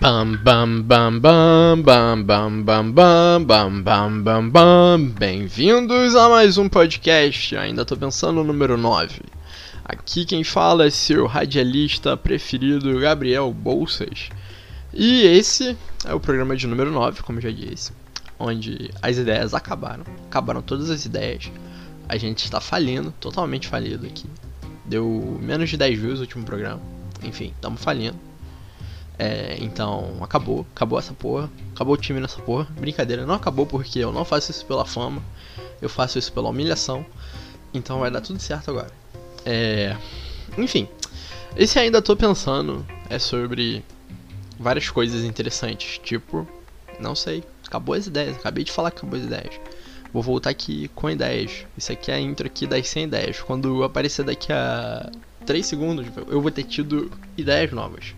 Bam bam bam bam bam bam bam bam bam bam bam bam Bem-vindos a mais um podcast, ainda tô pensando no número 9. Aqui quem fala é seu radialista preferido, Gabriel Bolsas. E esse é o programa de número 9, como já disse, onde as ideias acabaram. Acabaram todas as ideias. A gente está falindo, totalmente falido aqui. Deu menos de 10 views o último programa. Enfim, estamos falindo. É, então, acabou. Acabou essa porra. Acabou o time nessa porra. Brincadeira, não acabou porque eu não faço isso pela fama. Eu faço isso pela humilhação. Então vai dar tudo certo agora. É. Enfim. Esse ainda tô pensando é sobre várias coisas interessantes. Tipo, não sei. Acabou as ideias. Acabei de falar que acabou as ideias. Vou voltar aqui com ideias. Isso aqui é a intro aqui das 100 ideias. Quando aparecer daqui a 3 segundos, eu vou ter tido ideias novas.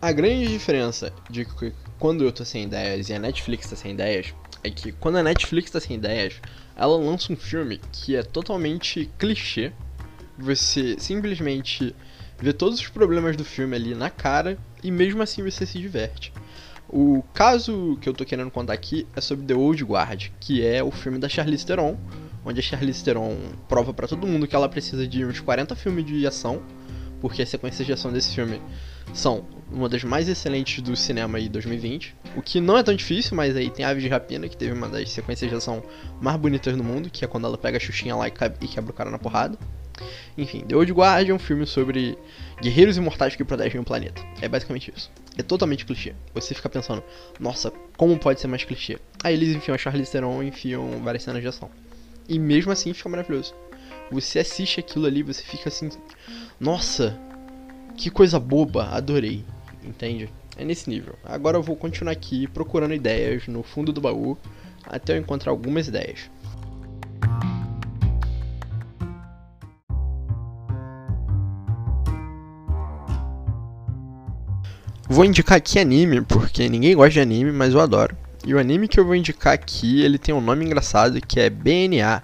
A grande diferença de que quando eu tô sem ideias e a Netflix tá sem ideias é que quando a Netflix tá sem ideias, ela lança um filme que é totalmente clichê. Você simplesmente vê todos os problemas do filme ali na cara e mesmo assim você se diverte. O caso que eu tô querendo contar aqui é sobre The Old Guard, que é o filme da Charlize Theron, onde a Charlize Theron prova para todo mundo que ela precisa de uns 40 filmes de ação, porque as sequências de ação desse filme são uma das mais excelentes do cinema aí 2020. O que não é tão difícil, mas aí tem Aves de Rapina, que teve uma das sequências de ação mais bonitas do mundo, que é quando ela pega a Xuxinha lá e quebra o cara na porrada. Enfim, The Old Guard é um filme sobre guerreiros imortais que protegem o planeta. É basicamente isso. É totalmente clichê. Você fica pensando, nossa, como pode ser mais clichê? Aí eles enfiam a Charlize Theron e enfiam várias cenas de ação. E mesmo assim fica maravilhoso. Você assiste aquilo ali, você fica assim, nossa, que coisa boba, adorei. Entende? É nesse nível. Agora eu vou continuar aqui procurando ideias no fundo do baú até eu encontrar algumas ideias. Vou indicar aqui anime, porque ninguém gosta de anime, mas eu adoro. E o anime que eu vou indicar aqui, ele tem um nome engraçado que é BNA,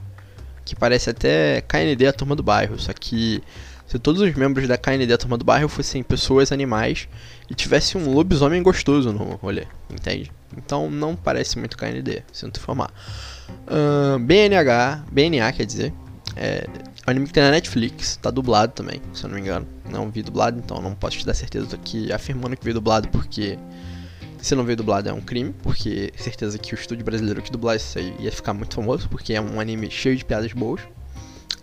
que parece até KND, a turma do bairro, só que se todos os membros da KND, turma do bairro, fossem pessoas animais e tivesse um lobisomem gostoso no rolê, entende? Então não parece muito KND, sinto informar. Uh, BNH, BNA quer dizer, é um anime que tem na Netflix, tá dublado também, se eu não me engano. Não vi dublado, então não posso te dar certeza, tô aqui afirmando que veio dublado porque se não veio dublado é um crime, porque certeza que o estúdio brasileiro que dublar isso aí ia ficar muito famoso, porque é um anime cheio de piadas boas.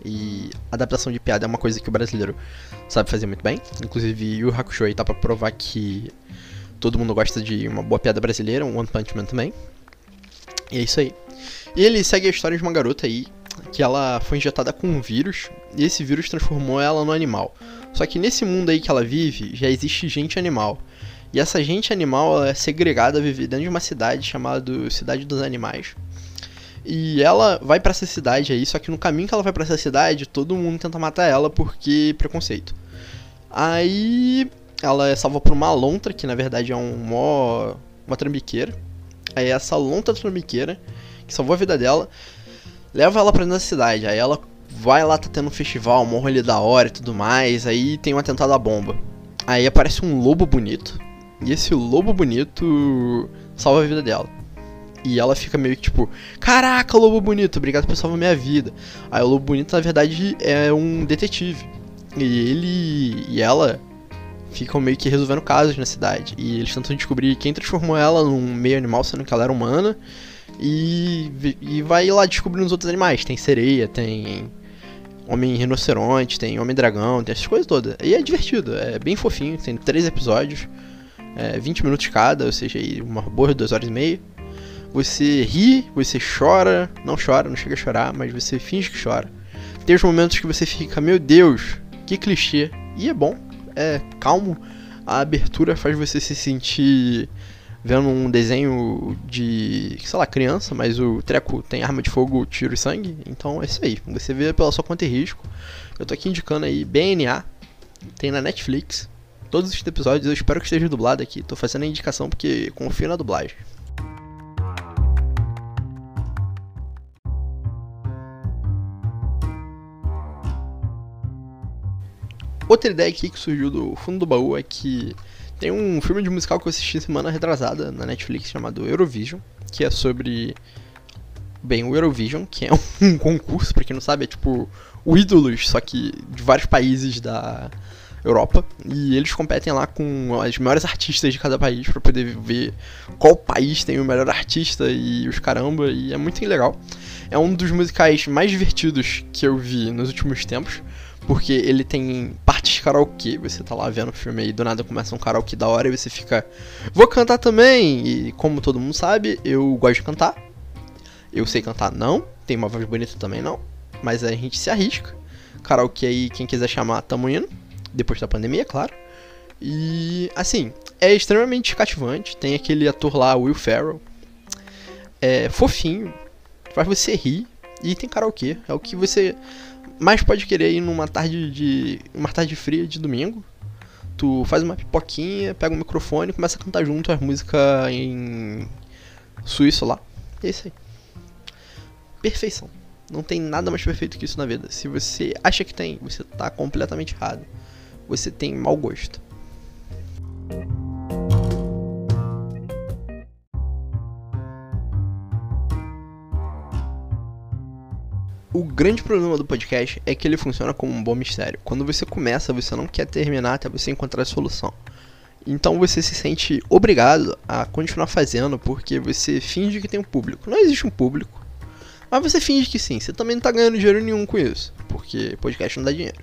E adaptação de piada é uma coisa que o brasileiro sabe fazer muito bem. Inclusive, o Hakusho aí tá pra provar que todo mundo gosta de uma boa piada brasileira, um One Punch Man também. E é isso aí. E ele segue a história de uma garota aí que ela foi injetada com um vírus e esse vírus transformou ela no animal. Só que nesse mundo aí que ela vive já existe gente animal. E essa gente animal é segregada a viver dentro de uma cidade chamada Cidade dos Animais. E ela vai para essa cidade aí, só que no caminho que ela vai para essa cidade, todo mundo tenta matar ela porque preconceito. Aí ela é salva por uma lontra, que na verdade é um mó, uma trambiqueira. Aí essa lontra trambiqueira, que salvou a vida dela, leva ela pra dentro da cidade. Aí ela vai lá, tá tendo um festival, um rolê da hora e tudo mais. Aí tem um atentado à bomba. Aí aparece um lobo bonito. E esse lobo bonito salva a vida dela. E ela fica meio que tipo, caraca, lobo bonito, obrigado por salvar minha vida. Aí o lobo bonito, na verdade, é um detetive. E ele e ela ficam meio que resolvendo casos na cidade. E eles tentam descobrir quem transformou ela num meio animal, sendo que ela era humana. E, e vai lá descobrindo os outros animais. Tem sereia, tem homem rinoceronte, tem homem dragão, tem essas coisas todas. E é divertido, é bem fofinho, tem três episódios, é, 20 minutos cada, ou seja, uma boa duas horas e meia. Você ri, você chora, não chora, não chega a chorar, mas você finge que chora. Tem os momentos que você fica, meu Deus, que clichê. E é bom, é calmo. A abertura faz você se sentir vendo um desenho de, sei lá, criança, mas o treco tem arma de fogo, tiro e sangue. Então é isso aí. Você vê pela sua conta e risco. Eu tô aqui indicando aí BNA, tem na Netflix. Todos os episódios, eu espero que esteja dublado aqui. Tô fazendo a indicação porque confio na dublagem. Outra ideia aqui que surgiu do fundo do baú é que tem um filme de musical que eu assisti semana retrasada na Netflix chamado Eurovision, que é sobre. Bem, o Eurovision, que é um concurso, pra quem não sabe, é tipo o Ídolos, só que de vários países da Europa. E eles competem lá com as maiores artistas de cada país para poder ver qual país tem o melhor artista e os caramba. E é muito legal. É um dos musicais mais divertidos que eu vi nos últimos tempos. Porque ele tem partes karaokê. Você tá lá vendo o filme e do nada começa um karaokê da hora e você fica. Vou cantar também! E como todo mundo sabe, eu gosto de cantar. Eu sei cantar, não. Tem uma voz bonita também, não. Mas a gente se arrisca. Karaokê aí, quem quiser chamar, tamo indo depois da pandemia, claro. E assim, é extremamente cativante. Tem aquele ator lá, Will Ferrell. É fofinho, faz você rir. E tem karaokê. É o que você mais pode querer ir numa tarde de. uma tarde fria de domingo. Tu faz uma pipoquinha, pega o um microfone e começa a cantar junto as músicas em suíço lá. É isso aí. Perfeição. Não tem nada mais perfeito que isso na vida. Se você acha que tem, você tá completamente errado você tem mau gosto. Grande problema do podcast é que ele funciona como um bom mistério. Quando você começa, você não quer terminar até você encontrar a solução. Então você se sente obrigado a continuar fazendo porque você finge que tem um público. Não existe um público, mas você finge que sim. Você também não está ganhando dinheiro nenhum com isso, porque podcast não dá dinheiro.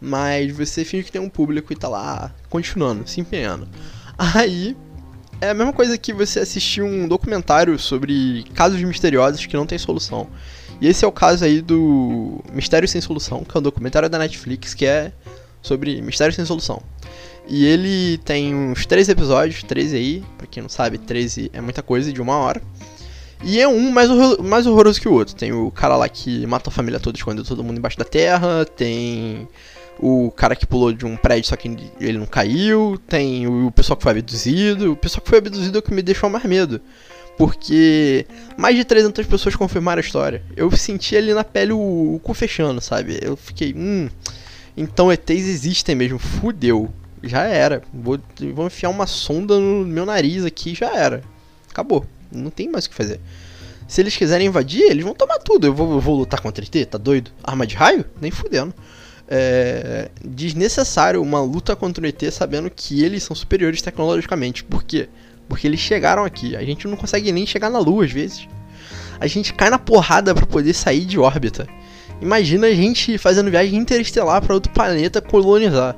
Mas você finge que tem um público e tá lá continuando, se empenhando. Aí é a mesma coisa que você assistir um documentário sobre casos misteriosos que não tem solução. E esse é o caso aí do Mistério Sem Solução, que é um documentário da Netflix que é sobre Mistério Sem Solução. E ele tem uns 13 episódios, 13 aí, pra quem não sabe, 13 é muita coisa de uma hora. E é um mais, horror, mais horroroso que o outro. Tem o cara lá que mata a família toda escondendo todo mundo embaixo da terra, tem o cara que pulou de um prédio, só que ele não caiu, tem o pessoal que foi abduzido. O pessoal que foi abduzido é o que me deixou mais medo. Porque mais de 300 pessoas confirmaram a história. Eu senti ali na pele o, o cu fechando, sabe? Eu fiquei, hum. Então ETs existem mesmo, fudeu. Já era. Vou, vou enfiar uma sonda no meu nariz aqui já era. Acabou. Não tem mais o que fazer. Se eles quiserem invadir, eles vão tomar tudo. Eu vou, eu vou lutar contra ET? Tá doido? Arma de raio? Nem fudendo é, desnecessário uma luta contra o ET sabendo que eles são superiores tecnologicamente. Por quê? Porque eles chegaram aqui. A gente não consegue nem chegar na Lua às vezes. A gente cai na porrada para poder sair de órbita. Imagina a gente fazendo viagem interestelar para outro planeta colonizar.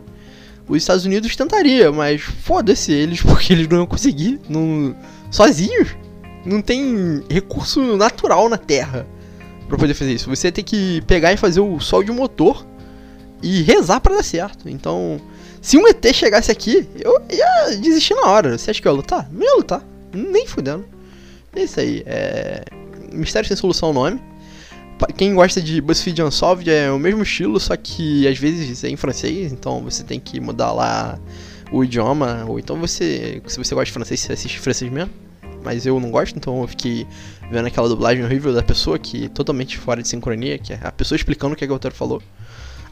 Os Estados Unidos tentaria, mas foda-se eles, porque eles não iam conseguir não, sozinhos. Não tem recurso natural na Terra para poder fazer isso. Você tem que pegar e fazer o sol de motor e rezar para dar certo. Então, se um ET chegasse aqui, eu ia desistir na hora. Você acha que eu ia lutar? Não ia lutar. Nem fudendo. É isso aí. É... Mistério Sem Solução o nome. Quem gosta de BuzzFeed Unsolved é o mesmo estilo, só que às vezes é em francês, então você tem que mudar lá o idioma, ou então você, se você gosta de francês, você assiste francês mesmo. Mas eu não gosto, então eu fiquei vendo aquela dublagem horrível da pessoa que totalmente fora de sincronia, que é a pessoa explicando o que, é que falou.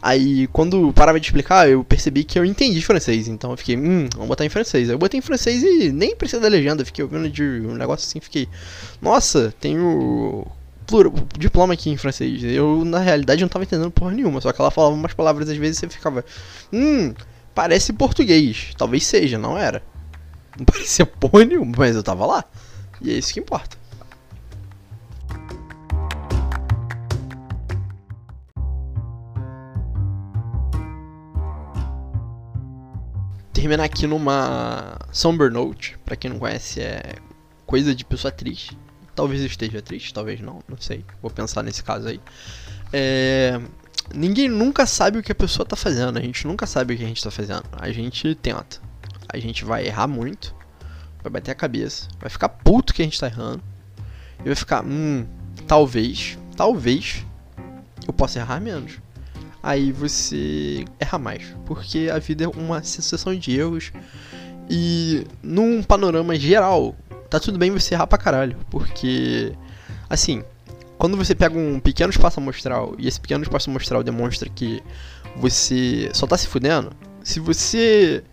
Aí, quando parava de explicar, eu percebi que eu entendi francês. Então eu fiquei, hum, vamos botar em francês. Aí eu botei em francês e nem precisa da legenda. Fiquei ouvindo de um negócio assim, fiquei, nossa, tenho diploma aqui em francês. Eu, na realidade, não tava entendendo porra nenhuma. Só que ela falava umas palavras às vezes e você ficava, hum, parece português. Talvez seja, não era. Não parecia porra nenhuma, mas eu tava lá. E é isso que importa. Terminar aqui numa Somber Note. Pra quem não conhece, é coisa de pessoa triste. Talvez esteja triste, talvez não, não sei. Vou pensar nesse caso aí. É... Ninguém nunca sabe o que a pessoa tá fazendo. A gente nunca sabe o que a gente tá fazendo. A gente tenta. A gente vai errar muito. Vai bater a cabeça. Vai ficar puto que a gente tá errando. E vai ficar, hum, talvez, talvez eu possa errar menos aí você erra mais. Porque a vida é uma sucessão de erros. E num panorama geral, tá tudo bem você errar pra caralho. Porque, assim, quando você pega um pequeno espaço amostral e esse pequeno espaço amostral demonstra que você só tá se fudendo, se você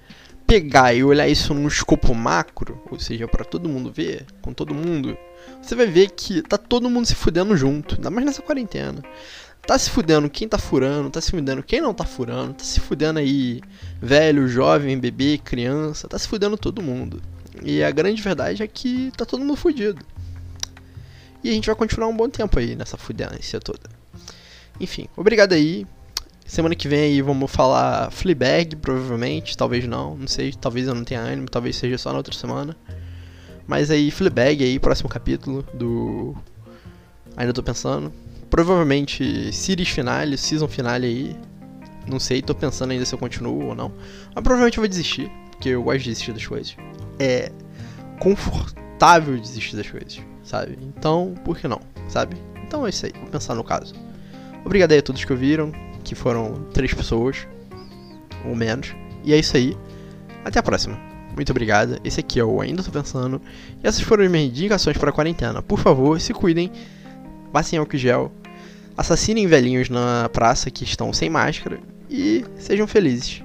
pegar e olhar isso num escopo macro, ou seja, para todo mundo ver, com todo mundo, você vai ver que tá todo mundo se fudendo junto, ainda mais nessa quarentena. Tá se fudendo quem tá furando, tá se fudendo quem não tá furando, tá se fudendo aí velho, jovem, bebê, criança, tá se fudendo todo mundo. E a grande verdade é que tá todo mundo fudido. E a gente vai continuar um bom tempo aí nessa fudência toda. Enfim, obrigado aí. Semana que vem aí vamos falar Fleabag, provavelmente, talvez não, não sei, talvez eu não tenha ânimo, talvez seja só na outra semana. Mas aí Fleabag aí, próximo capítulo do ainda tô pensando. Provavelmente series finale, season finale aí. Não sei, tô pensando ainda se eu continuo ou não. Mas provavelmente eu vou desistir, porque eu gosto de desistir das coisas. É confortável desistir das coisas, sabe? Então, por que não, sabe? Então é isso aí, vou pensar no caso. Obrigado aí a todos que ouviram, que foram três pessoas, ou menos. E é isso aí. Até a próxima. Muito obrigado. Esse aqui é o Ainda Tô Pensando. E essas foram as minhas indicações para a quarentena. Por favor, se cuidem. Passem álcool gel. Assassinem velhinhos na praça que estão sem máscara. E sejam felizes.